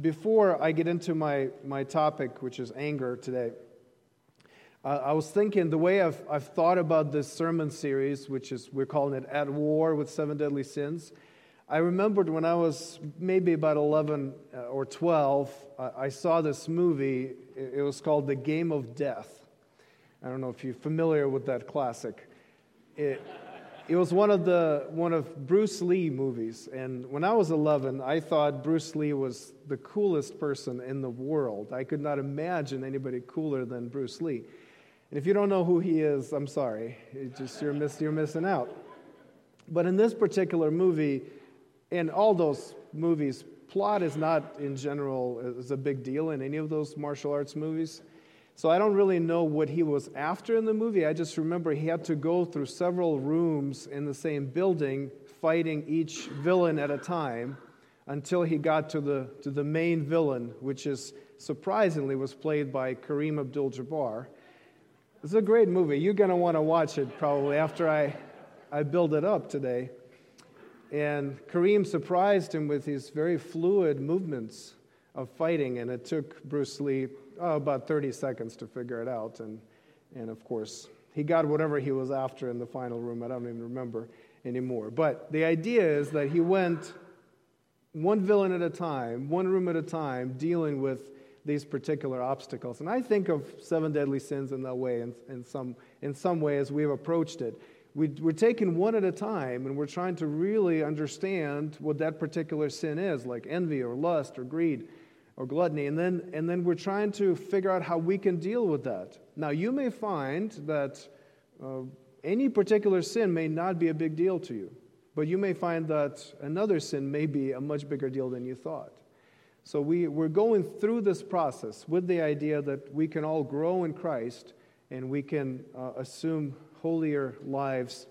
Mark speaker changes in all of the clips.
Speaker 1: before I get into my, my topic, which is anger today, uh, I was thinking the way I've, I've thought about this sermon series, which is we're calling it At War with Seven Deadly Sins. I remembered when I was maybe about 11 uh, or 12, uh, I saw this movie. It was called The Game of Death. I don't know if you're familiar with that classic. It, it was one of the one of Bruce Lee movies, and when I was 11, I thought Bruce Lee was the coolest person in the world. I could not imagine anybody cooler than Bruce Lee. And if you don't know who he is, I'm sorry. It just you're miss, you're missing out. But in this particular movie, in all those movies, plot is not in general is a big deal in any of those martial arts movies. So I don't really know what he was after in the movie. I just remember he had to go through several rooms in the same building, fighting each villain at a time until he got to the, to the main villain, which is surprisingly was played by Kareem Abdul-Jabbar. It's a great movie. You're going to want to watch it probably after I, I build it up today. And Kareem surprised him with his very fluid movements of fighting, and it took Bruce Lee oh, about 30 seconds to figure it out. And, and of course, he got whatever he was after in the final room. I don't even remember anymore. But the idea is that he went one villain at a time, one room at a time, dealing with these particular obstacles. And I think of seven deadly sins in that way, in, in, some, in some way, as we've approached it we, we're taking one at a time and we're trying to really understand what that particular sin is, like envy or lust or greed or gluttony. And then, and then we're trying to figure out how we can deal with that. Now, you may find that uh, any particular sin may not be a big deal to you, but you may find that another sin may be a much bigger deal than you thought. So we, we're going through this process with the idea that we can all grow in Christ and we can uh, assume holier lives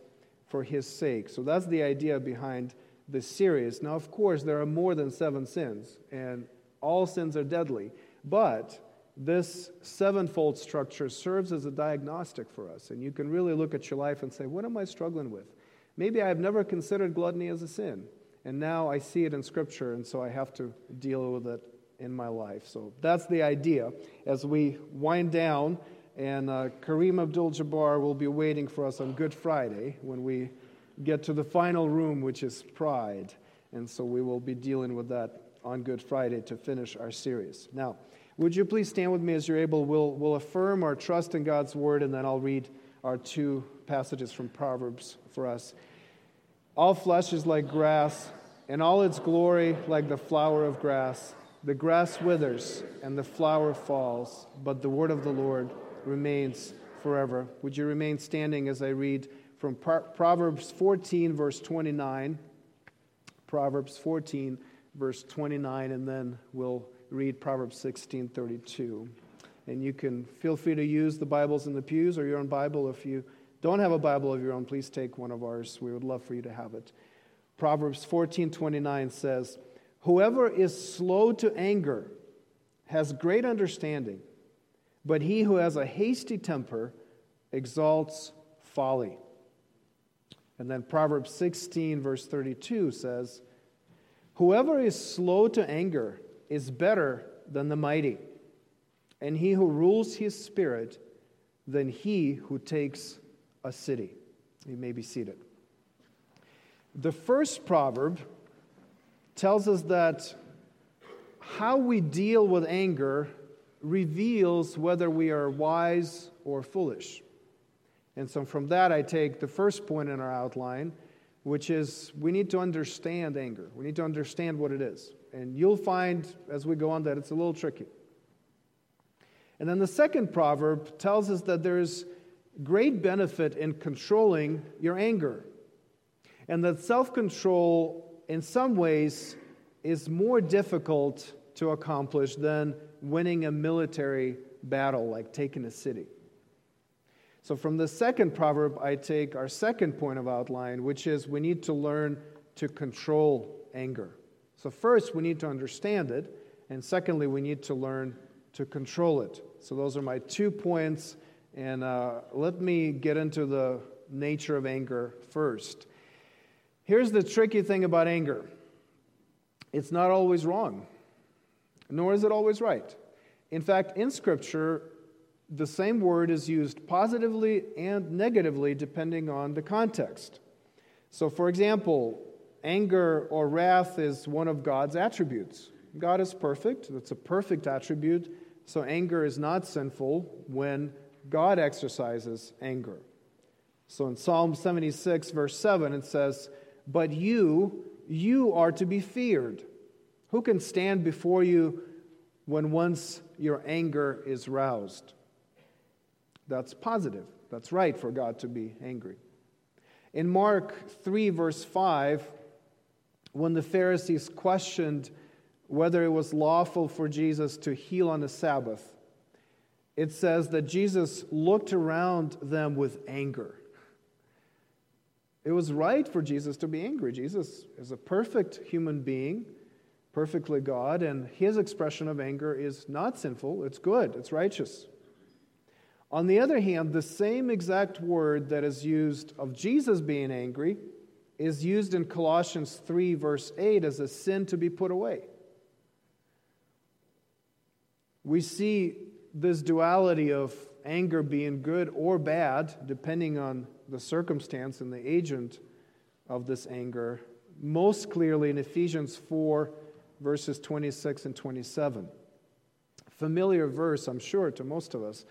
Speaker 1: for His sake. So that's the idea behind this series. Now, of course, there are more than seven sins, and all sins are deadly. But this sevenfold structure serves as a diagnostic for us. And you can really look at your life and say, What am I struggling with? Maybe I've never considered gluttony as a sin. And now I see it in Scripture, and so I have to deal with it in my life. So that's the idea. As we wind down, and uh, Kareem Abdul Jabbar will be waiting for us on Good Friday when we get to the final room, which is pride. And so we will be dealing with that on Good Friday to finish our series. Now, would you please stand with me as you're able? We'll, we'll affirm our trust in God's word, and then I'll read our two passages from Proverbs for us. All flesh is like grass, and all its glory like the flower of grass. The grass withers, and the flower falls, but the word of the Lord remains forever. Would you remain standing as I read from Proverbs 14, verse 29? Proverbs 14, verse 29, and then we'll read Proverbs 16, 32. And you can feel free to use the Bibles in the pews or your own Bible. If you don't have a Bible of your own, please take one of ours. We would love for you to have it. Proverbs 14, 29 says, Whoever is slow to anger has great understanding but he who has a hasty temper exalts folly. And then Proverbs 16, verse 32 says, Whoever is slow to anger is better than the mighty, and he who rules his spirit than he who takes a city. You may be seated. The first proverb tells us that how we deal with anger reveals whether we are wise or foolish. And so from that, I take the first point in our outline, which is we need to understand anger. We need to understand what it is. And you'll find as we go on that it's a little tricky. And then the second proverb tells us that there's great benefit in controlling your anger. And that self control, in some ways, is more difficult to accomplish than winning a military battle, like taking a city. So, from the second proverb, I take our second point of outline, which is we need to learn to control anger. So, first, we need to understand it, and secondly, we need to learn to control it. So, those are my two points, and uh, let me get into the nature of anger first. Here's the tricky thing about anger it's not always wrong. nor is it always right. In fact, in Scripture, the same word is used positively and negatively depending on the context. So, for example, anger or wrath is one of God's attributes. God is perfect, that's a perfect attribute, so anger is not sinful when God exercises anger. So in Psalm 76, verse 7, it says, But you, you are to be feared. Who can stand before you when once your anger is roused? That's positive. That's right for God to be angry. In Mark 3, verse 5, when the Pharisees questioned whether it was lawful for Jesus to heal on the Sabbath, it says that Jesus looked around them with anger. It was right for Jesus to be angry. Jesus is a perfect human being, perfectly God, and his expression of anger is not sinful, it's good, it's righteous. On the other hand, the same exact word that is used of Jesus being angry is used in Colossians 3, verse 8, as a sin to be put away. We see this duality of anger being good or bad, depending on the circumstance and the agent of this anger, most clearly in Ephesians 4, verses 26 and 27. Familiar verse, I'm sure, to most of us.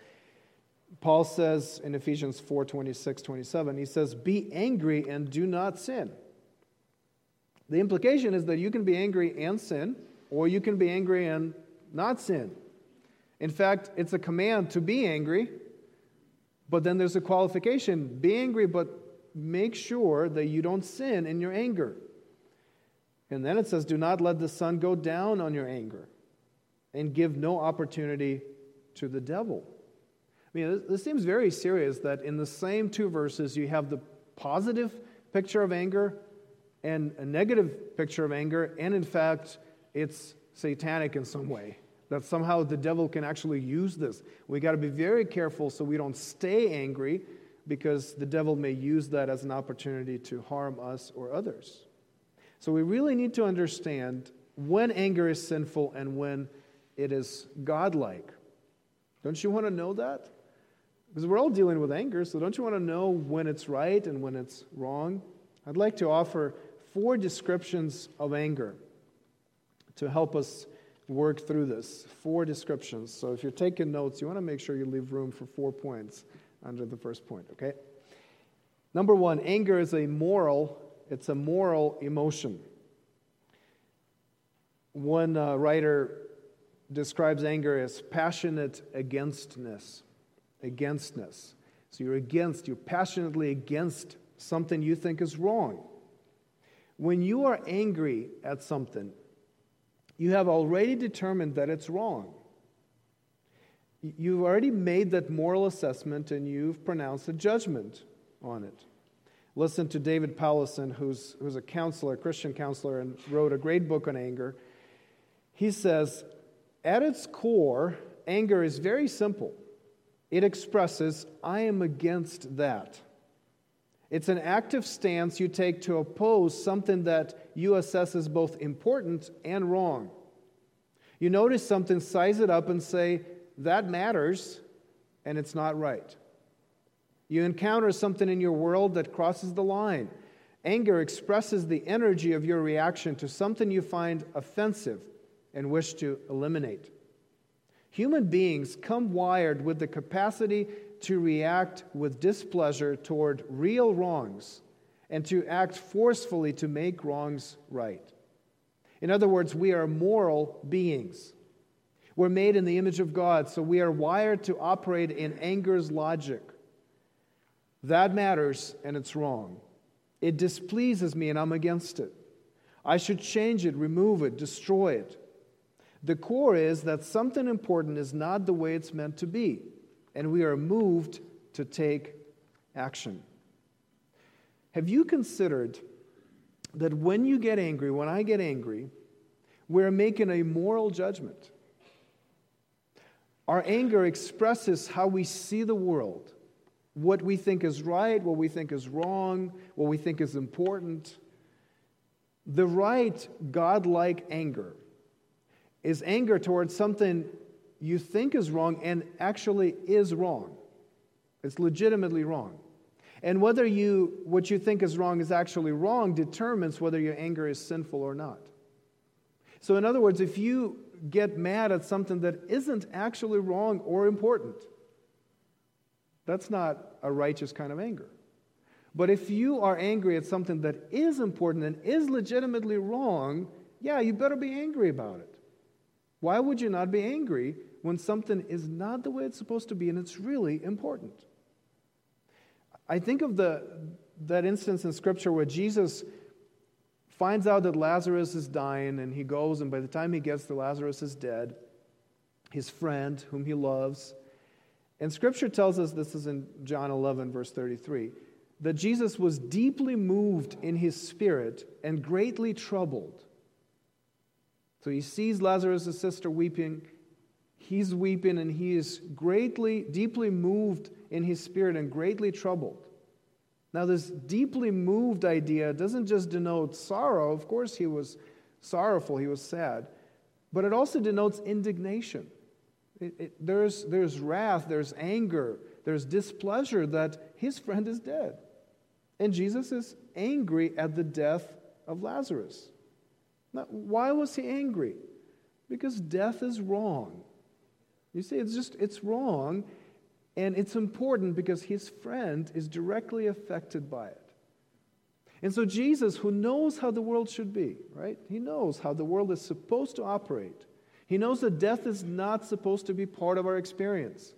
Speaker 1: Paul says in Ephesians 4 26, 27, he says, Be angry and do not sin. The implication is that you can be angry and sin, or you can be angry and not sin. In fact, it's a command to be angry, but then there's a qualification be angry, but make sure that you don't sin in your anger. And then it says, Do not let the sun go down on your anger, and give no opportunity to the devil. I mean, this seems very serious that in the same two verses you have the positive picture of anger and a negative picture of anger, and in fact, it's satanic in some way. That somehow the devil can actually use this. We got to be very careful so we don't stay angry because the devil may use that as an opportunity to harm us or others. So we really need to understand when anger is sinful and when it is godlike. Don't you want to know that? Because we're all dealing with anger, so don't you want to know when it's right and when it's wrong? I'd like to offer four descriptions of anger to help us work through this. Four descriptions. So if you're taking notes, you want to make sure you leave room for four points under the first point, okay? Number one, anger is a moral, it's a moral emotion. One uh, writer describes anger as passionate againstness againstness. So you're against, you're passionately against something you think is wrong. When you are angry at something, you have already determined that it's wrong. You've already made that moral assessment and you've pronounced a judgment on it. Listen to David Powlison, who's, who's a counselor, a Christian counselor, and wrote a great book on anger. He says, At its core, anger is very simple. It expresses, I am against that. It's an active stance you take to oppose something that you assess as both important and wrong. You notice something, size it up, and say, that matters, and it's not right. You encounter something in your world that crosses the line. Anger expresses the energy of your reaction to something you find offensive and wish to eliminate. Human beings come wired with the capacity to react with displeasure toward real wrongs and to act forcefully to make wrongs right. In other words, we are moral beings. We're made in the image of God, so we are wired to operate in anger's logic. That matters, and it's wrong. It displeases me, and I'm against it. I should change it, remove it, destroy it. The core is that something important is not the way it's meant to be, and we are moved to take action. Have you considered that when you get angry, when I get angry, we're making a moral judgment? Our anger expresses how we see the world, what we think is right, what we think is wrong, what we think is important. The right, godlike anger is anger towards something you think is wrong and actually is wrong. It's legitimately wrong. And whether you what you think is wrong is actually wrong determines whether your anger is sinful or not. So in other words, if you get mad at something that isn't actually wrong or important, that's not a righteous kind of anger. But if you are angry at something that is important and is legitimately wrong, yeah, you better be angry about it. Why would you not be angry when something is not the way it's supposed to be and it's really important? I think of the, that instance in Scripture where Jesus finds out that Lazarus is dying and he goes, and by the time he gets to Lazarus is dead, his friend, whom he loves. And Scripture tells us this is in John 11, verse 33 that Jesus was deeply moved in his spirit and greatly troubled. So he sees Lazarus' sister weeping. He's weeping and he is greatly, deeply moved in his spirit and greatly troubled. Now, this deeply moved idea doesn't just denote sorrow. Of course, he was sorrowful, he was sad. But it also denotes indignation. It, it, there's, there's wrath, there's anger, there's displeasure that his friend is dead. And Jesus is angry at the death of Lazarus. Now, why was he angry? Because death is wrong. You see, it's just, it's wrong, and it's important because his friend is directly affected by it. And so, Jesus, who knows how the world should be, right? He knows how the world is supposed to operate. He knows that death is not supposed to be part of our experience.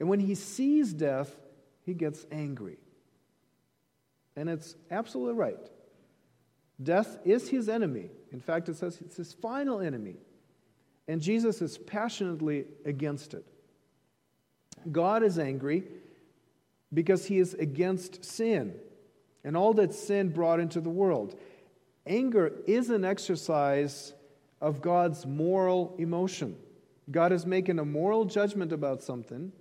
Speaker 1: And when he sees death, he gets angry. And it's absolutely right. Death is his enemy. In fact, it says it's his final enemy. And Jesus is passionately against it. God is angry because he is against sin and all that sin brought into the world. Anger is an exercise of God's moral emotion. God is making a moral judgment about something,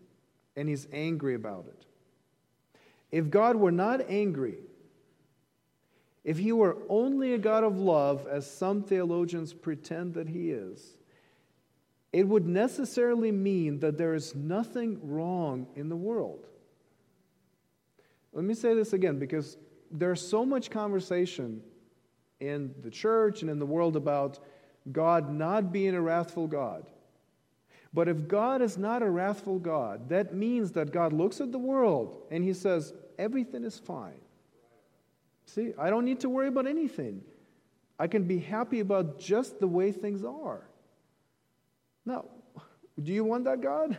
Speaker 1: and he's angry about it. If God were not angry, if he were only a God of love, as some theologians pretend that he is, it would necessarily mean that there is nothing wrong in the world. Let me say this again because there's so much conversation in the church and in the world about God not being a wrathful God. But if God is not a wrathful God, that means that God looks at the world and he says, everything is fine. See, I don't need to worry about anything. I can be happy about just the way things are. Now, do you want that God?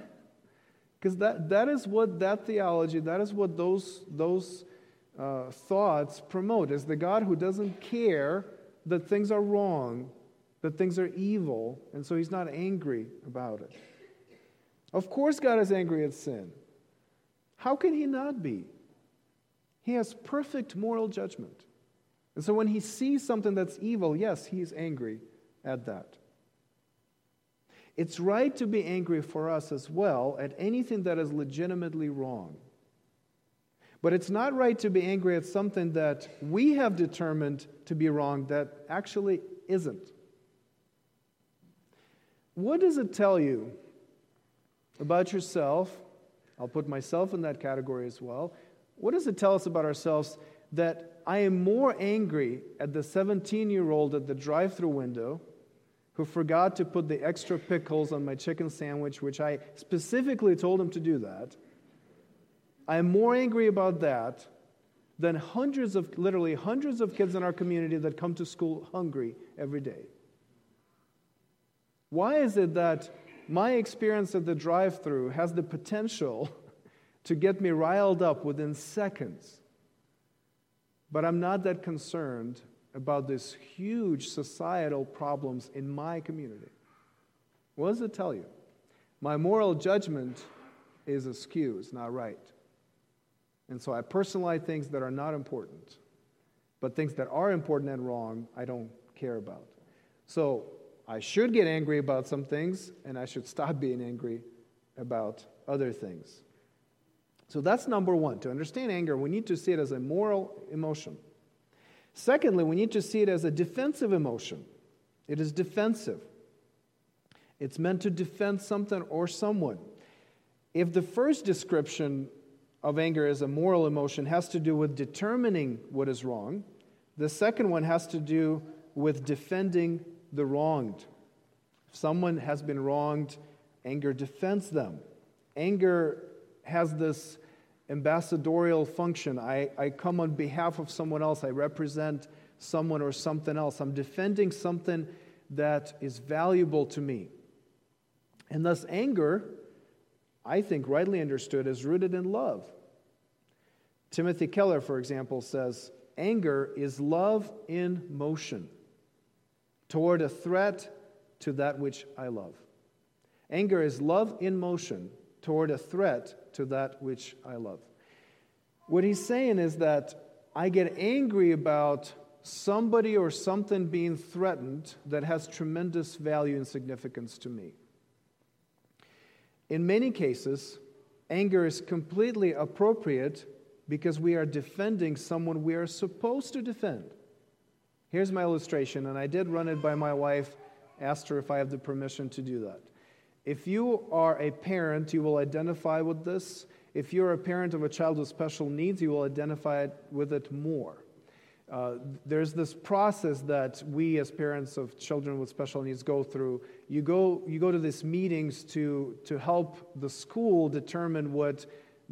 Speaker 1: Because that, that is what that theology, that is what those, those uh, thoughts promote, is the God who doesn't care that things are wrong, that things are evil, and so he's not angry about it. Of course, God is angry at sin. How can he not be? He has perfect moral judgment. And so when he sees something that's evil, yes, he's angry at that. It's right to be angry for us as well at anything that is legitimately wrong. But it's not right to be angry at something that we have determined to be wrong that actually isn't. What does it tell you about yourself? I'll put myself in that category as well. What does it tell us about ourselves that I am more angry at the 17 year old at the drive through window who forgot to put the extra pickles on my chicken sandwich, which I specifically told him to do that? I am more angry about that than hundreds of, literally hundreds of kids in our community that come to school hungry every day. Why is it that my experience at the drive through has the potential to get me riled up within seconds. But I'm not that concerned about these huge societal problems in my community. What does it tell you? My moral judgment is askew, it's not right. And so I personalize things that are not important. But things that are important and wrong, I don't care about. So I should get angry about some things, and I should stop being angry about other things. So that's number one. To understand anger, we need to see it as a moral emotion. Secondly, we need to see it as a defensive emotion. It is defensive. It's meant to defend something or someone. If the first description of anger as a moral emotion has to do with determining what is wrong, the second one has to do with defending the wronged. If someone has been wronged, anger defends them. Anger has this ambassadorial function. I, I come on behalf of someone else, I represent someone or something else. I'm defending something that is valuable to me. And thus, anger, I think, rightly understood, is rooted in love. Timothy Keller, for example, says anger is love in motion toward a threat to that which I love. Anger is love in motion toward a threat to that which I love. What he's saying is that I get angry about somebody or something being threatened that has tremendous value and significance to me. In many cases, anger is completely appropriate because we are defending someone we are supposed to defend. Here's my illustration, and I did run it by my wife, asked her if I have the permission to do that. If you are a parent, you will identify with this. If you're a parent of a child with special needs, you will identify with it more. Uh, there's this process that we as parents of children with special needs go through. You go, you go to these meetings to, to help the school determine what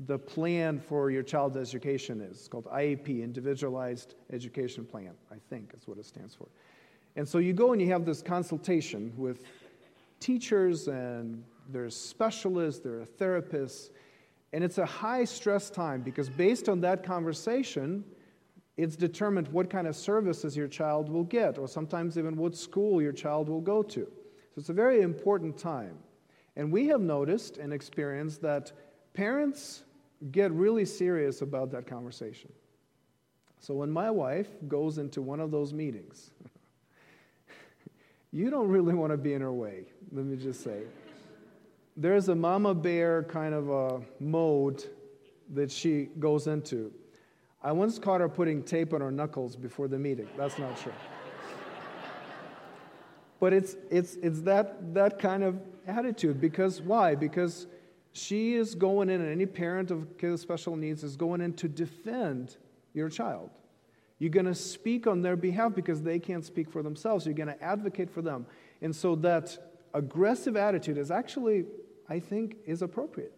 Speaker 1: the plan for your child's education is. It's called IEP, Individualized Education Plan, I think is what it stands for. And so you go and you have this consultation with teachers, and there's specialists, there are therapists, and it's a high stress time because based on that conversation, it's determined what kind of services your child will get, or sometimes even what school your child will go to. So it's a very important time. And we have noticed and experienced that parents get really serious about that conversation. So when my wife goes into one of those meetings, you don't really want to be in her way, let me just say. There's a mama bear kind of a mode that she goes into. I once caught her putting tape on her knuckles before the meeting. That's not true. but it's, it's, it's that, that kind of attitude. Because why? Because she is going in, and any parent of kids with special needs is going in to defend your child. You're going to speak on their behalf because they can't speak for themselves. You're going to advocate for them. And so that aggressive attitude is actually, I think, is appropriate.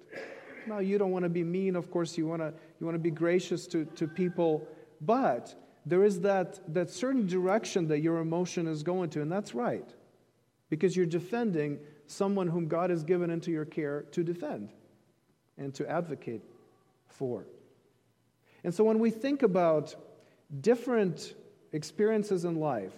Speaker 1: Now, you don't want to be mean, of course, you want to, you want to be gracious to, to people, but there is that, that certain direction that your emotion is going to, and that's right, because you're defending someone whom God has given into your care to defend and to advocate for. And so when we think about different experiences in life,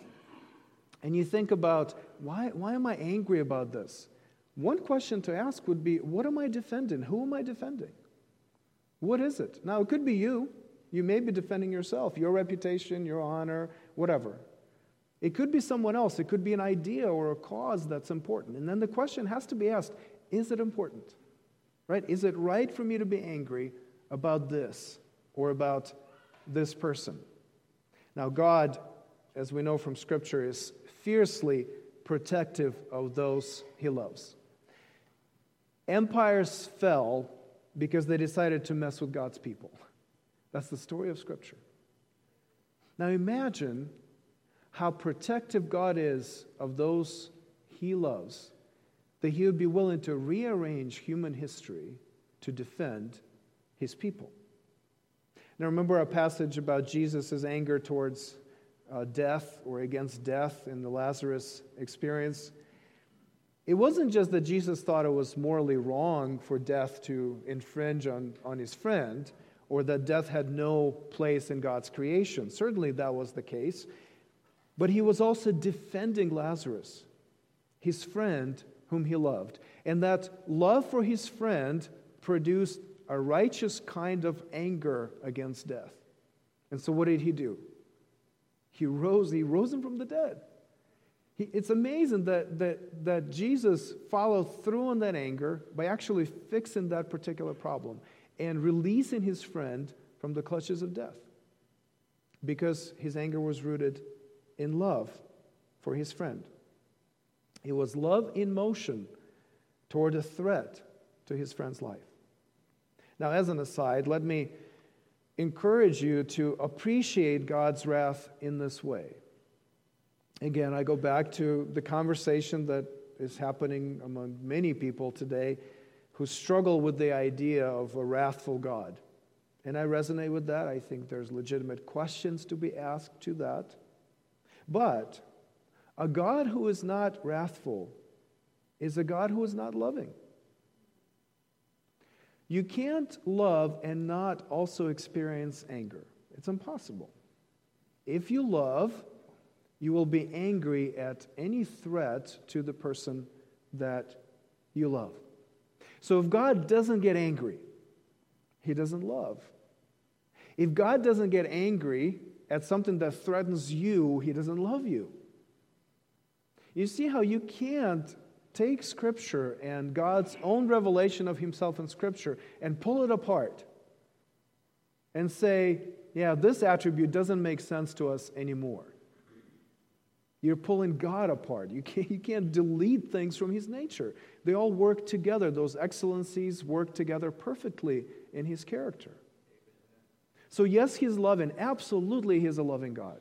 Speaker 1: and you think about why, why am I angry about this? One question to ask would be what am I defending? Who am I defending? What is it? Now, it could be you. You may be defending yourself, your reputation, your honor, whatever. It could be someone else. It could be an idea or a cause that's important. And then the question has to be asked is it important? Right? Is it right for me to be angry about this or about this person? Now, God, as we know from Scripture, is fiercely protective of those he loves. Empires fell because they decided to mess with God's people. That's the story of Scripture. Now imagine how protective God is of those he loves, that he would be willing to rearrange human history to defend his people. Now, remember our passage about Jesus' anger towards uh, death or against death in the Lazarus experience? It wasn't just that Jesus thought it was morally wrong for death to infringe on, on his friend or that death had no place in God's creation. Certainly that was the case. But he was also defending Lazarus, his friend whom he loved. And that love for his friend produced a righteous kind of anger against death. And so what did he do? He rose, he rose him from the dead. He, it's amazing that, that, that Jesus followed through on that anger by actually fixing that particular problem and releasing his friend from the clutches of death because his anger was rooted in love for his friend. It was love in motion toward a threat to his friend's life. Now, as an aside, let me encourage you to appreciate God's wrath in this way. Again, I go back to the conversation that is happening among many people today who struggle with the idea of a wrathful God. And I resonate with that. I think there's legitimate questions to be asked to that. But a God who is not wrathful is a God who is not loving. You can't love and not also experience anger. It's impossible. If you love, you will be angry at any threat to the person that you love. So if God doesn't get angry, he doesn't love. If God doesn't get angry at something that threatens you, he doesn't love you. You see how you can't take Scripture and God's own revelation of Himself in Scripture and pull it apart and say, yeah, this attribute doesn't make sense to us anymore. You're pulling God apart. You can't, you can't delete things from His nature. They all work together. Those excellencies work together perfectly in His character. So, yes, He's loving. Absolutely, He's a loving God.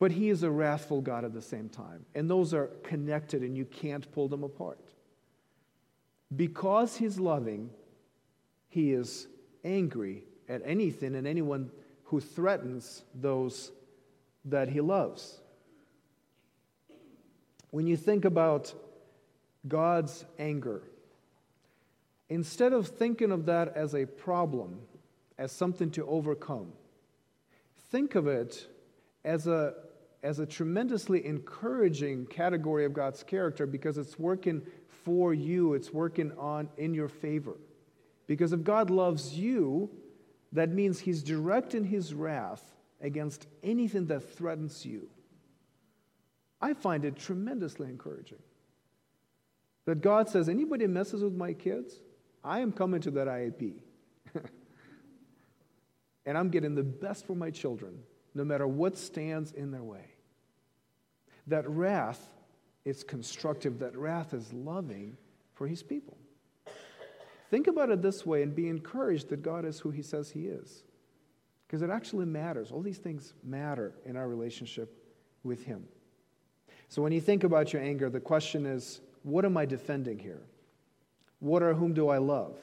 Speaker 1: But he is a wrathful God at the same time. And those are connected, and you can't pull them apart. Because he's loving, he is angry at anything and anyone who threatens those that he loves. When you think about God's anger, instead of thinking of that as a problem, as something to overcome, think of it as a as a tremendously encouraging category of God's character because it's working for you, it's working on in your favor. Because if God loves you, that means he's directing his wrath against anything that threatens you. I find it tremendously encouraging. That God says, anybody messes with my kids, I am coming to that IEP. and I'm getting the best for my children no matter what stands in their way. That wrath is constructive, that wrath is loving for his people. Think about it this way and be encouraged that God is who he says he is. Because it actually matters. All these things matter in our relationship with him. So when you think about your anger, the question is what am I defending here? What or whom do I love?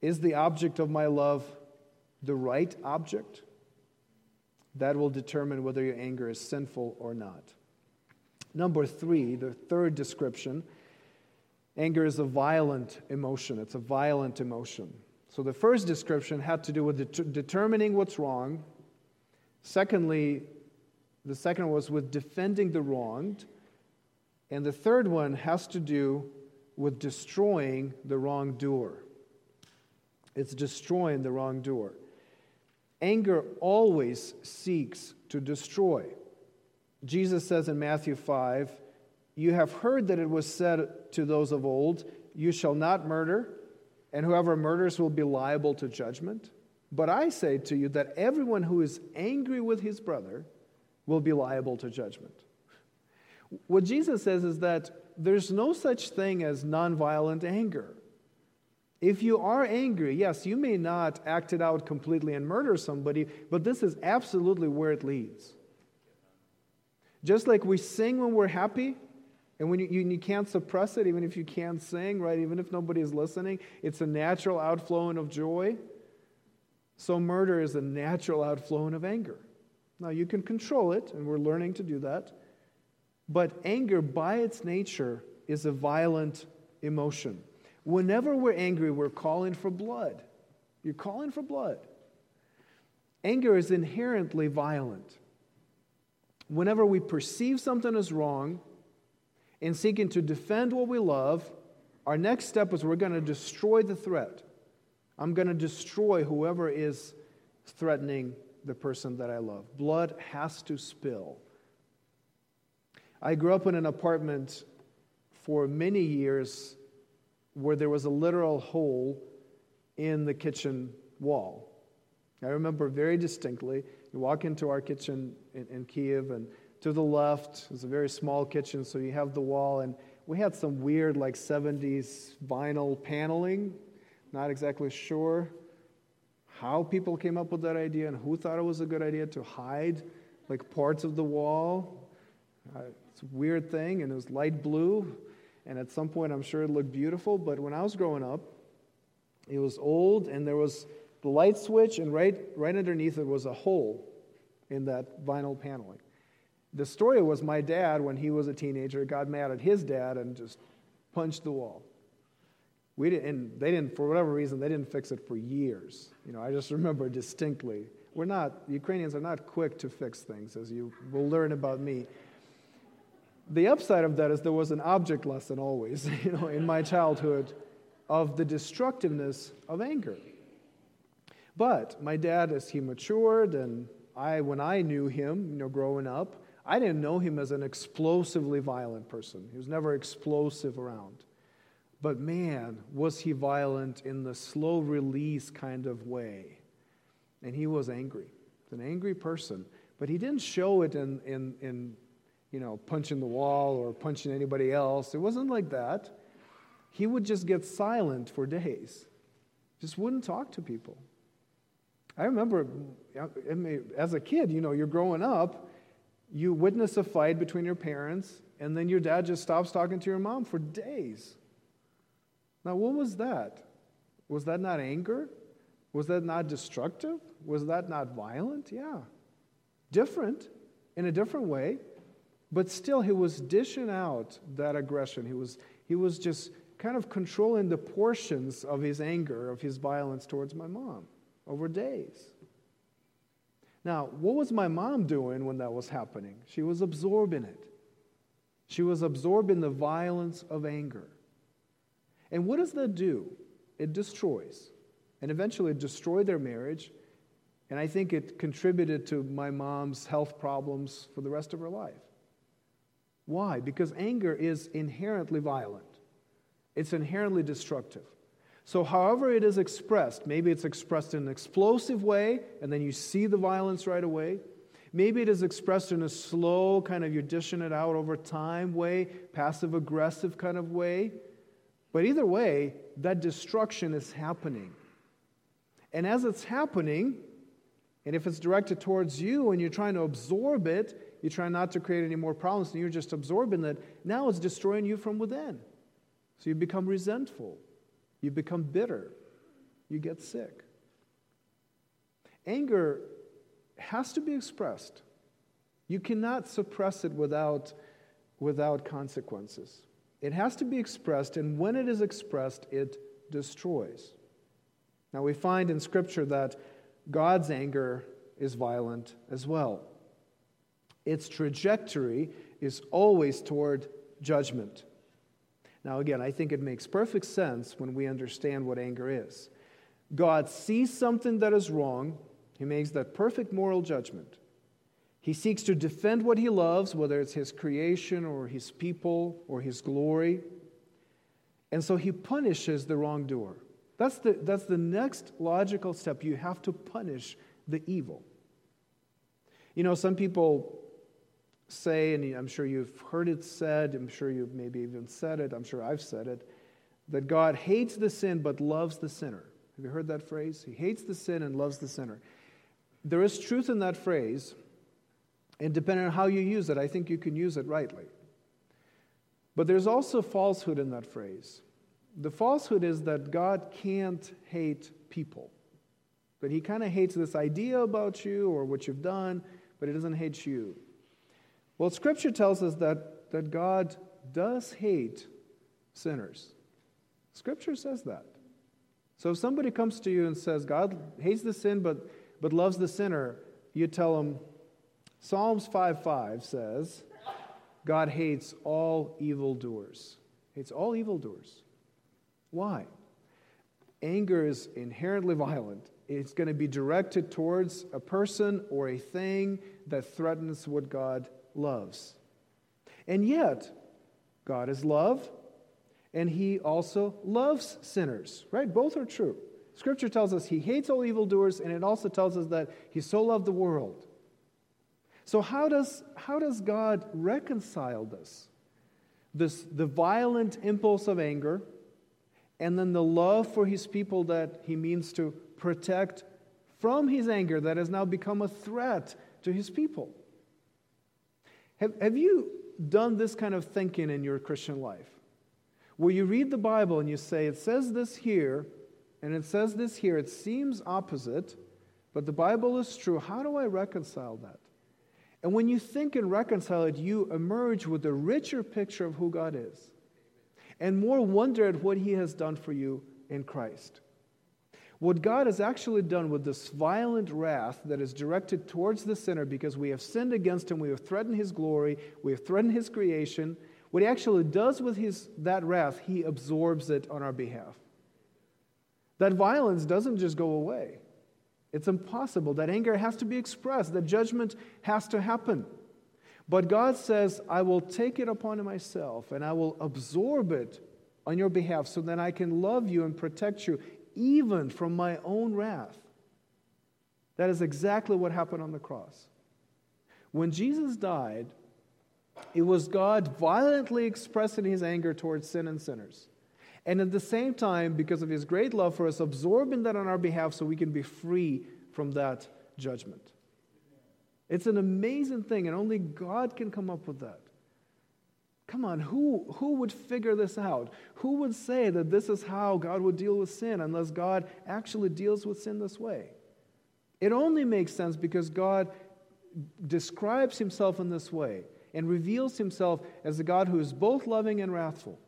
Speaker 1: Is the object of my love the right object? That will determine whether your anger is sinful or not. Number three, the third description anger is a violent emotion. It's a violent emotion. So the first description had to do with det- determining what's wrong. Secondly, the second was with defending the wronged. And the third one has to do with destroying the wrongdoer. It's destroying the wrongdoer. Anger always seeks to destroy. Jesus says in Matthew 5, You have heard that it was said to those of old, You shall not murder, and whoever murders will be liable to judgment. But I say to you that everyone who is angry with his brother will be liable to judgment. What Jesus says is that there's no such thing as nonviolent anger. If you are angry, yes, you may not act it out completely and murder somebody, but this is absolutely where it leads. Just like we sing when we're happy, and when you, you, you, can't suppress it, even if you can't sing, right? Even if nobody is listening, it's a natural outflowing of joy. So, murder is a natural outflowing of anger. Now, you can control it, and we're learning to do that. But anger, by its nature, is a violent emotion. Whenever we're angry, we're calling for blood. You're calling for blood. Anger is inherently violent. Whenever we perceive something as wrong and seeking to defend what we love, our next step is we're going to destroy the threat. I'm going to destroy whoever is threatening the person that I love. Blood has to spill. I grew up in an apartment for many years where there was a literal hole in the kitchen wall. I remember very distinctly. You walk into our kitchen in, in Kiev, and To the left is a very small kitchen, so you have the wall, and we had some weird, like 70s vinyl paneling. Not exactly sure how people came up with that idea and who thought it was a good idea to hide like parts of the wall. Uh, it's a weird thing, and it was light blue. And at some point, I'm sure it looked beautiful. But when I was growing up, it was old, and there was the light switch, and right, right underneath it was a hole in that vinyl paneling. The story was my dad, when he was a teenager, got mad at his dad and just punched the wall. We didn't, and they didn't, for whatever reason, they didn't fix it for years. You know, I just remember distinctly. We're not, Ukrainians are not quick to fix things, as you will learn about me. The upside of that is there was an object lesson always, you know, in my childhood of the destructiveness of anger. But my dad, as he matured, and I, when I knew him, you know, growing up, I didn't know him as an explosively violent person. He was never explosive around. But man, was he violent in the slow release kind of way. And he was angry. An angry person. But he didn't show it in, in, in you know, punching the wall or punching anybody else. It wasn't like that. He would just get silent for days, just wouldn't talk to people. I remember as a kid, you know, you're growing up, you witness a fight between your parents, and then your dad just stops talking to your mom for days. Now, what was that? Was that not anger? Was that not destructive? Was that not violent? Yeah. Different, in a different way, but still, he was dishing out that aggression. He was, he was just kind of controlling the portions of his anger, of his violence towards my mom over days. Now, what was my mom doing when that was happening? She was absorbing it. She was absorbing the violence of anger. And what does that do? It destroys. And eventually it destroyed their marriage. And I think it contributed to my mom's health problems for the rest of her life. Why? Because anger is inherently violent, it's inherently destructive. So, however it is expressed, maybe it's expressed in an explosive way, and then you see the violence right away. Maybe it is expressed in a slow, kind of you're dishing it out over time way, passive aggressive kind of way. But either way, that destruction is happening. And as it's happening, and if it's directed towards you and you're trying to absorb it, you try not to create any more problems, and you're just absorbing it, now it's destroying you from within. So you become resentful. You become bitter. You get sick. Anger has to be expressed. You cannot suppress it without, without consequences. It has to be expressed, and when it is expressed, it destroys. Now, we find in Scripture that God's anger is violent as well. Its trajectory is always toward judgment. Now, again, I think it makes perfect sense when we understand what anger is. God sees something that is wrong, He makes that perfect moral judgment. He seeks to defend what He loves, whether it's His creation or His people or His glory. And so He punishes the wrongdoer. That's the, that's the next logical step. You have to punish the evil. You know, some people say, and I'm sure you've heard it said, I'm sure you've maybe even said it, I'm sure I've said it, that God hates the sin but loves the sinner. Have you heard that phrase? He hates the sin and loves the sinner. There is truth in that phrase, and depending on how you use it, I think you can use it rightly. But there's also falsehood in that phrase. The falsehood is that God can't hate people, that He kind of hates this idea about you or what you've done, but He doesn't hate you. Well, Scripture tells us that, that God does hate sinners. Scripture says that. So if somebody comes to you and says, God hates the sin but, but loves the sinner, you tell them, Psalms 5 5 says, God hates all evildoers. Hates all evildoers. Why? Anger is inherently violent. It's going to be directed towards a person or a thing that threatens what God loves. And yet, God is love, and He also loves sinners, right? Both are true. Scripture tells us He hates all evildoers, and it also tells us that He so loved the world. So, how does, how does God reconcile this? this? The violent impulse of anger, and then the love for his people that he means to protect from his anger that has now become a threat to his people. Have, have you done this kind of thinking in your Christian life? Where you read the Bible and you say, it says this here, and it says this here, it seems opposite, but the Bible is true. How do I reconcile that? And when you think and reconcile it, you emerge with a richer picture of who God is and more wonder at what He has done for you in Christ. What God has actually done with this violent wrath that is directed towards the sinner because we have sinned against Him, we have threatened His glory, we have threatened His creation, what He actually does with his, that wrath, He absorbs it on our behalf. That violence doesn't just go away. It's impossible. That anger has to be expressed. That judgment has to happen. But God says, I will take it upon myself and I will absorb it on your behalf so that I can love you and protect you even from my own wrath. That is exactly what happened on the cross. When Jesus died, it was God violently expressing his anger towards sin and sinners. And at the same time, because of his great love for us, absorbing that on our behalf so we can be free from that judgment. It's an amazing thing, and only God can come up with that. Come on, who, who would figure this out? Who would say that this is how God would deal with sin unless God actually deals with sin this way? It only makes sense because God describes himself in this way and reveals himself as a God who is both loving and wrathful.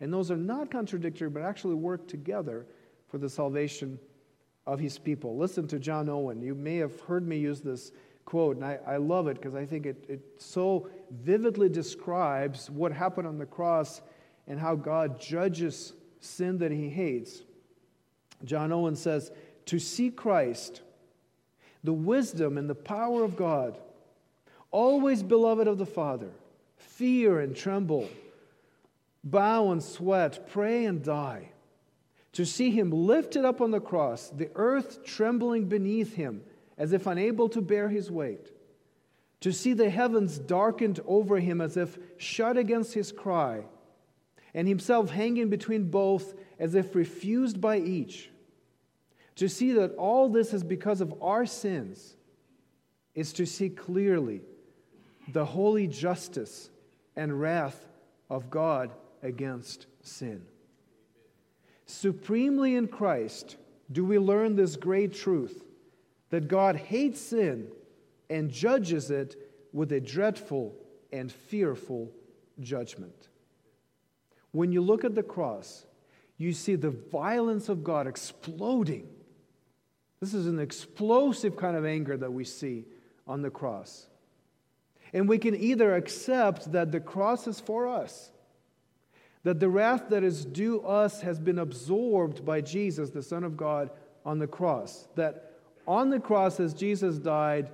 Speaker 1: And those are not contradictory, but actually work together for the salvation of his people. Listen to John Owen. You may have heard me use this quote, and I, I love it because I think it, it so vividly describes what happened on the cross and how God judges sin that he hates. John Owen says, To see Christ, the wisdom and the power of God, always beloved of the Father, fear and tremble bow and sweat, pray and die. To see him lifted up on the cross, the earth trembling beneath him as if unable to bear his weight. To see the heavens darkened over him as if shut against his cry, and himself hanging between both as if refused by each. To see that all this is because of our sins is to see clearly the holy justice and wrath of God against sin. Supremely in Christ do we learn this great truth that God hates sin and judges it with a dreadful and fearful judgment. When you look at the cross, you see the violence of God exploding. This is an explosive kind of anger that we see on the cross. And we can either accept that the cross is for us that the wrath that is due us has been absorbed by Jesus, the Son of God, on the cross. That on the cross, as Jesus died,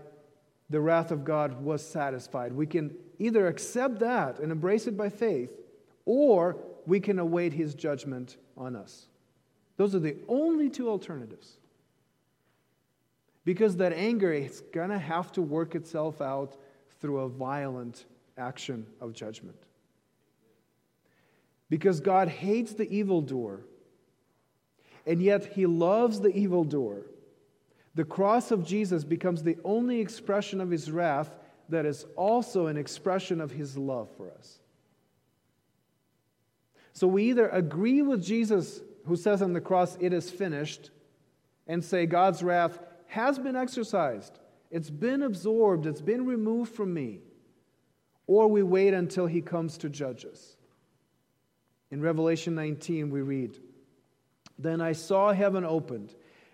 Speaker 1: the wrath of God was satisfied. We can either accept that and embrace it by faith, or we can await his judgment on us. Those are the only two alternatives. Because that anger is going to have to work itself out through a violent action of judgment because God hates the evildoer, and yet he loves the evildoer. The cross of Jesus becomes the only expression of his wrath that is also an expression of his love for us. So we either agree with Jesus, who says on the cross, It is finished, and say, God's wrath has been exercised, it's been absorbed, it's been removed from me, or we wait until he comes to judge us. In Revelation 19, we read, Then I saw heaven opened,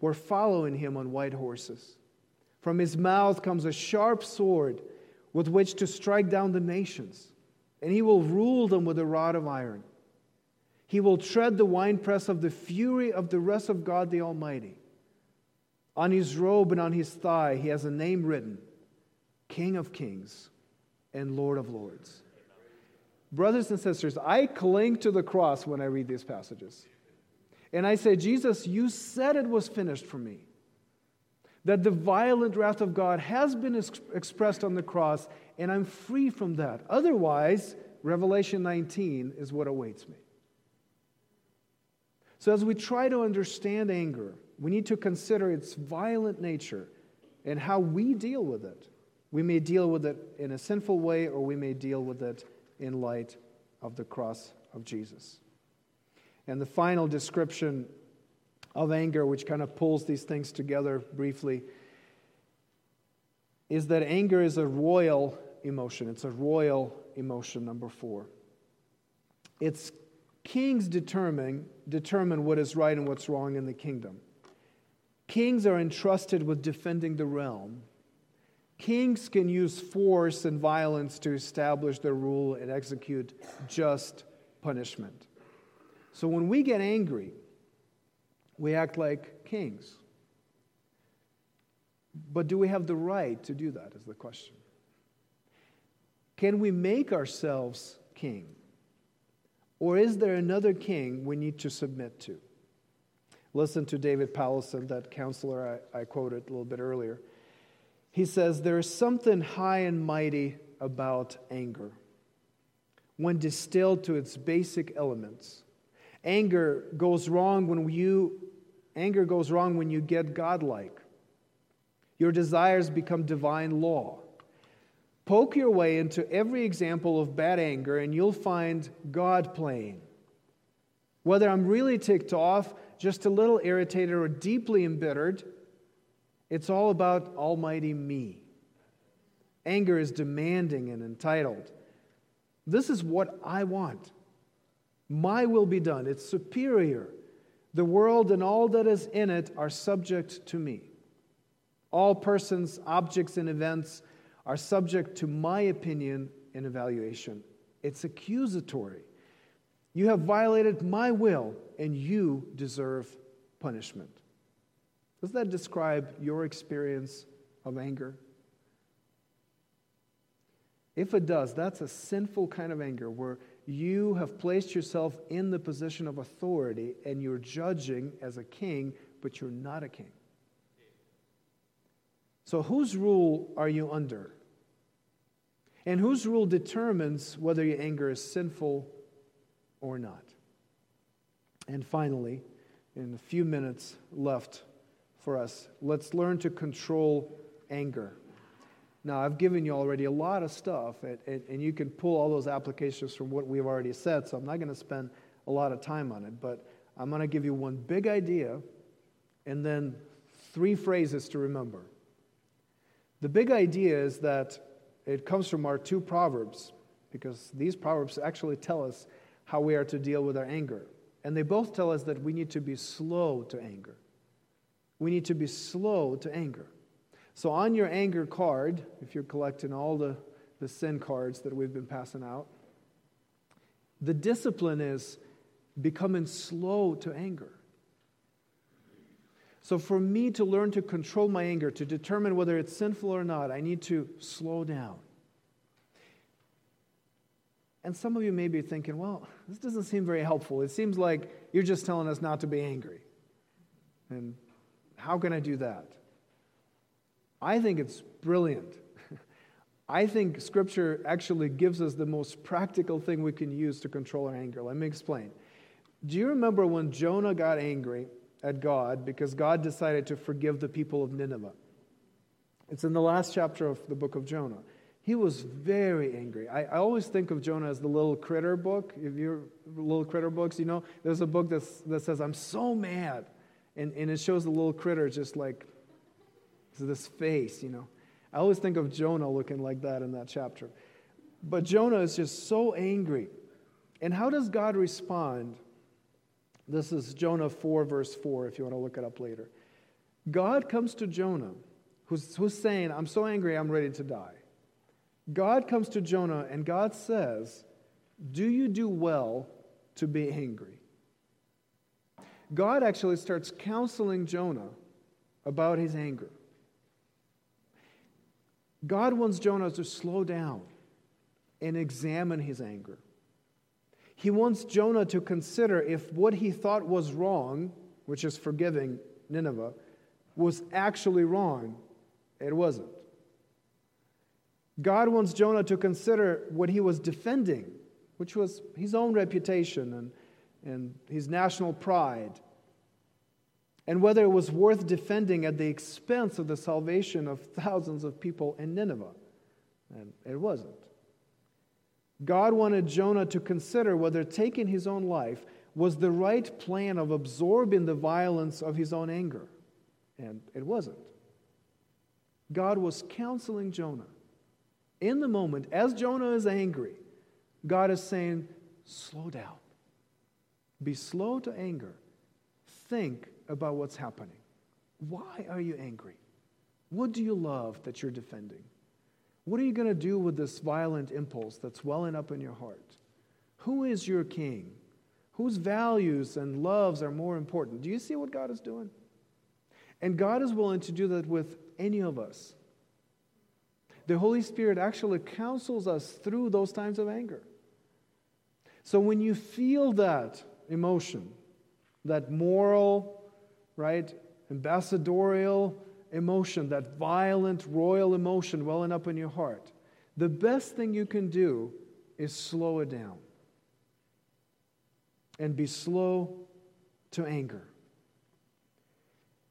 Speaker 1: were following him on white horses. From his mouth comes a sharp sword, with which to strike down the nations, and he will rule them with a rod of iron. He will tread the winepress of the fury of the rest of God the Almighty. On his robe and on his thigh, he has a name written King of Kings and Lord of Lords. Brothers and sisters, I cling to the cross when I read these passages. And I say, Jesus, you said it was finished for me. That the violent wrath of God has been ex- expressed on the cross, and I'm free from that. Otherwise, Revelation 19 is what awaits me. So, as we try to understand anger, we need to consider its violent nature and how we deal with it. We may deal with it in a sinful way, or we may deal with it in light of the cross of Jesus. And the final description of anger, which kind of pulls these things together briefly, is that anger is a royal emotion. It's a royal emotion, number four. It's kings determine, determine what is right and what's wrong in the kingdom. Kings are entrusted with defending the realm. Kings can use force and violence to establish their rule and execute just punishment. So when we get angry, we act like kings. But do we have the right to do that? Is the question. Can we make ourselves king? Or is there another king we need to submit to? Listen to David Powlison, that counselor I, I quoted a little bit earlier. He says, There is something high and mighty about anger. When distilled to its basic elements, anger goes wrong when you anger goes wrong when you get godlike. Your desires become divine law. Poke your way into every example of bad anger and you'll find God playing. Whether I'm really ticked off, just a little irritated, or deeply embittered, it's all about Almighty me. Anger is demanding and entitled. This is what I want. My will be done. It's superior. The world and all that is in it are subject to me. All persons, objects, and events are subject to my opinion and evaluation. It's accusatory. You have violated my will, and you deserve punishment. Does that describe your experience of anger? If it does, that's a sinful kind of anger where you have placed yourself in the position of authority and you're judging as a king, but you're not a king. So, whose rule are you under? And whose rule determines whether your anger is sinful or not? And finally, in a few minutes left for us. Let's learn to control anger. Now, I've given you already a lot of stuff, and, and, and you can pull all those applications from what we've already said, so I'm not going to spend a lot of time on it, but I'm going to give you one big idea and then three phrases to remember. The big idea is that it comes from our two proverbs, because these proverbs actually tell us how we are to deal with our anger. And they both tell us that we need to be slow to anger. We need to be slow to anger. So, on your anger card, if you're collecting all the, the sin cards that we've been passing out, the discipline is becoming slow to anger. So, for me to learn to control my anger, to determine whether it's sinful or not, I need to slow down. And some of you may be thinking, well, this doesn't seem very helpful. It seems like you're just telling us not to be angry. And how can I do that? I think it's brilliant. I think Scripture actually gives us the most practical thing we can use to control our anger. Let me explain. Do you remember when Jonah got angry at God because God decided to forgive the people of Nineveh? It's in the last chapter of the book of Jonah. He was very angry. I, I always think of Jonah as the little critter book. If you're little critter books, you know, there's a book that's, that says, I'm so mad. And, and it shows the little critter just like this face, you know. I always think of Jonah looking like that in that chapter. But Jonah is just so angry. And how does God respond? This is Jonah 4, verse 4, if you want to look it up later. God comes to Jonah, who's, who's saying, I'm so angry, I'm ready to die. God comes to Jonah and God says, Do you do well to be angry? God actually starts counseling Jonah about his anger. God wants Jonah to slow down and examine his anger. He wants Jonah to consider if what he thought was wrong, which is forgiving Nineveh, was actually wrong. It wasn't. God wants Jonah to consider what he was defending, which was his own reputation and, and his national pride, and whether it was worth defending at the expense of the salvation of thousands of people in Nineveh. And it wasn't. God wanted Jonah to consider whether taking his own life was the right plan of absorbing the violence of his own anger. And it wasn't. God was counseling Jonah in the moment, as Jonah is angry, God is saying, slow down. Be slow to anger. Think about what's happening. Why are you angry? What do you love that you're defending? What are you going to do with this violent impulse that's welling up in your heart? Who is your king? Whose values and loves are more important? Do you see what God is doing? And God is willing to do that with any of us the Holy Spirit actually counsels us through those times of anger. So when you feel that emotion, that moral, right, ambassadorial emotion, that violent royal emotion welling up in your heart, the best thing you can do is slow it down and be slow to anger.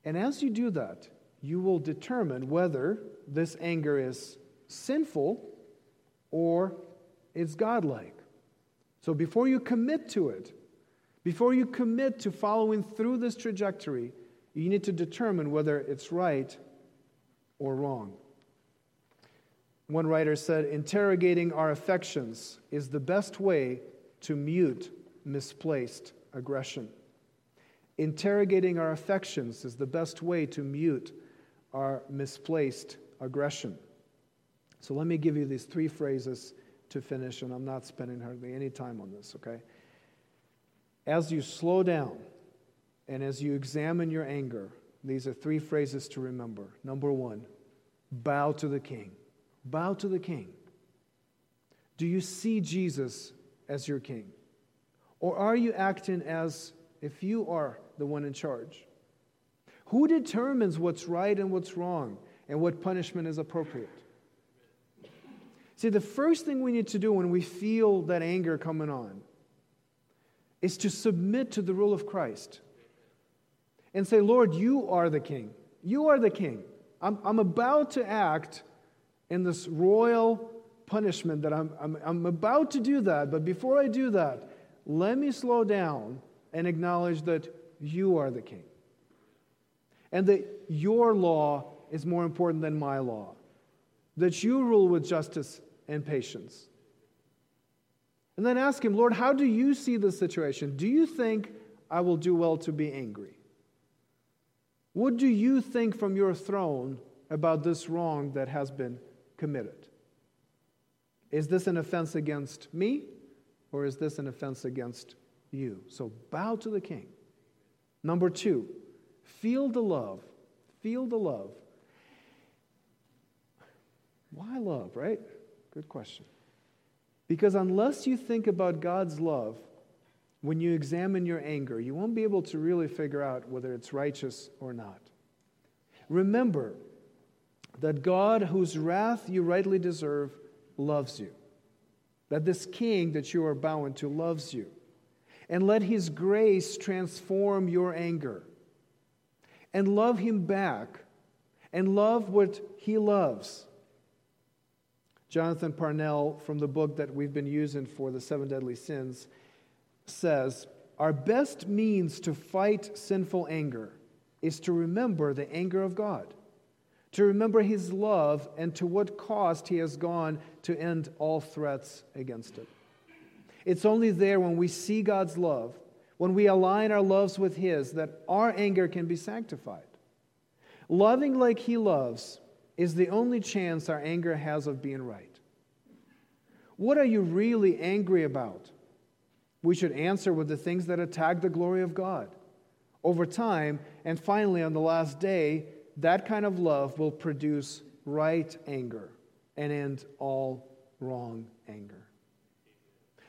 Speaker 1: And as you do that, you will determine whether this anger is sinful or it's godlike. So before you commit to it, before you commit to following through this trajectory, you need to determine whether it's right or wrong. One writer said, Interrogating our affections is the best way to mute misplaced aggression. Interrogating our affections is the best way to mute our misplaced aggression. So let me give you these three phrases to finish, and I'm not spending hardly any time on this, okay? As you slow down and as you examine your anger, these are three phrases to remember. Number one, bow to the king. Bow to the king. Do you see Jesus as your king? Or are you acting as if you are the one in charge? Who determines what's right and what's wrong and what punishment is appropriate? See, the first thing we need to do when we feel that anger coming on is to submit to the rule of Christ and say, Lord, you are the king. You are the king. I'm, I'm about to act in this royal punishment that I'm, I'm, I'm about to do that, but before I do that, let me slow down and acknowledge that you are the king. And that your law is more important than my law. That you rule with justice and patience. And then ask Him, Lord, how do you see the situation? Do you think I will do well to be angry? What do you think from your throne about this wrong that has been committed? Is this an offense against me or is this an offense against you? So bow to the king. Number two, feel the love. Feel the love. Why love, right? Good question. Because unless you think about God's love when you examine your anger, you won't be able to really figure out whether it's righteous or not. Remember that God, whose wrath you rightly deserve, loves you. That this king that you are bowing to loves you. And let his grace transform your anger. And love him back. And love what he loves. Jonathan Parnell, from the book that we've been using for the seven deadly sins, says Our best means to fight sinful anger is to remember the anger of God, to remember his love, and to what cost he has gone to end all threats against it. It's only there when we see God's love, when we align our loves with his, that our anger can be sanctified. Loving like he loves is the only chance our anger has of being right. What are you really angry about? We should answer with the things that attack the glory of God. Over time, and finally on the last day, that kind of love will produce right anger and end all wrong anger.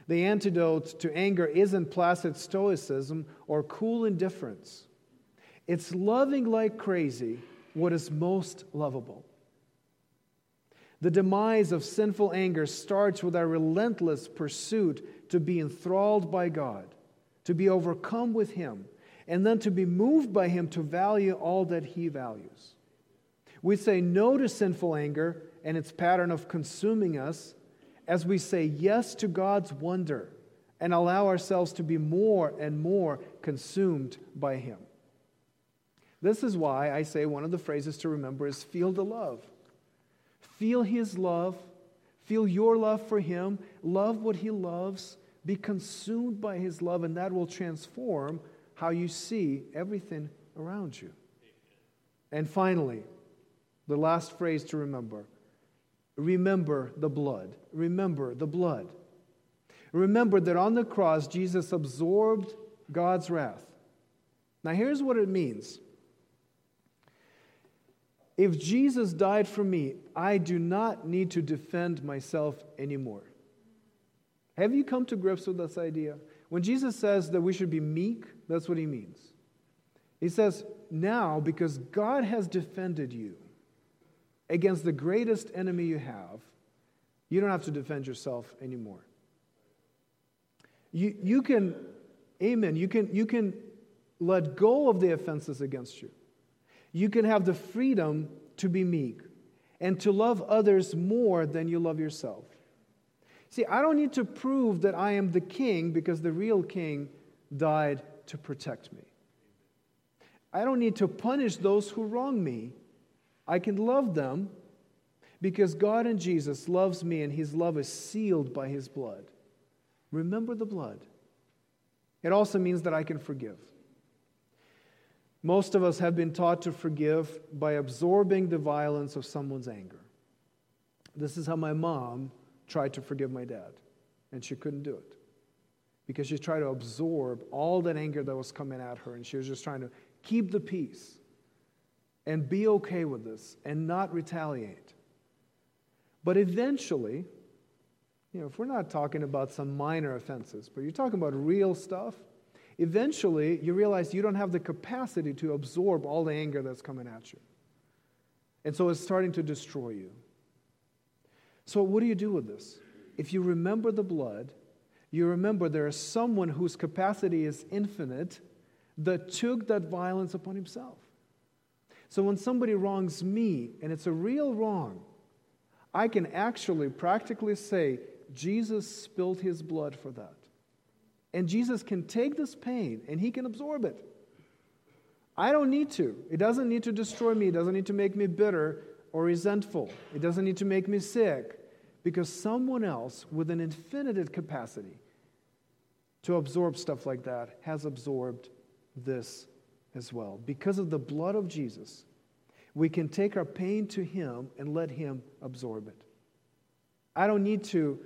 Speaker 1: The antidote to anger isn't placid stoicism or cool indifference. It's loving like crazy what is most lovable. The demise of sinful anger starts with our relentless pursuit to be enthralled by God, to be overcome with Him, and then to be moved by Him to value all that He values. We say no to sinful anger and its pattern of consuming us as we say yes to God's wonder and allow ourselves to be more and more consumed by Him. This is why I say one of the phrases to remember is feel the love. Feel His love. Feel your love for Him. Love what He loves. Be consumed by His love, and that will transform how you see everything around you. And finally, the last phrase to remember remember the blood. Remember the blood. Remember that on the cross, Jesus absorbed God's wrath. Now, here's what it means if Jesus died for me, I do not need to defend myself anymore. Have you come to grips with this idea? When Jesus says that we should be meek, that's what he means. He says, now, because God has defended you against the greatest enemy you have, you don't have to defend yourself anymore. You, you can, amen, you can, you can let go of the offenses against you you can have the freedom to be meek and to love others more than you love yourself. See, I don't need to prove that I am the king because the real king died to protect me. I don't need to punish those who wrong me. I can love them because God and Jesus loves me and his love is sealed by his blood. Remember the blood. It also means that I can forgive. Most of us have been taught to forgive by absorbing the violence of someone's anger. This is how my mom tried to forgive my dad, and she couldn't do it because she tried to absorb all that anger that was coming at her, and she was just trying to keep the peace and be okay with this and not retaliate. But eventually, you know, if we're not talking about some minor offenses, but you're talking about real stuff, eventually you realize you don't have the capacity to absorb all the anger that's coming at you. And so it's starting to destroy you. So, what do you do with this? If you remember the blood, you remember there is someone whose capacity is infinite that took that violence upon himself. So, when somebody wrongs me, and it's a real wrong, I can actually practically say, Jesus spilled his blood for that. And Jesus can take this pain and he can absorb it. I don't need to. It doesn't need to destroy me. It doesn't need to make me bitter or resentful. It doesn't need to make me sick because someone else with an infinite capacity to absorb stuff like that has absorbed this as well. Because of the blood of Jesus, we can take our pain to Him and let Him absorb it. I don't need to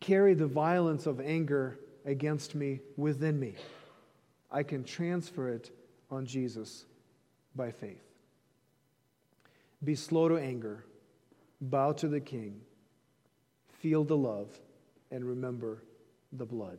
Speaker 1: carry the violence of anger against me within me. I can transfer it on Jesus by faith. Be slow to anger, bow to the King, feel the love, and remember the blood.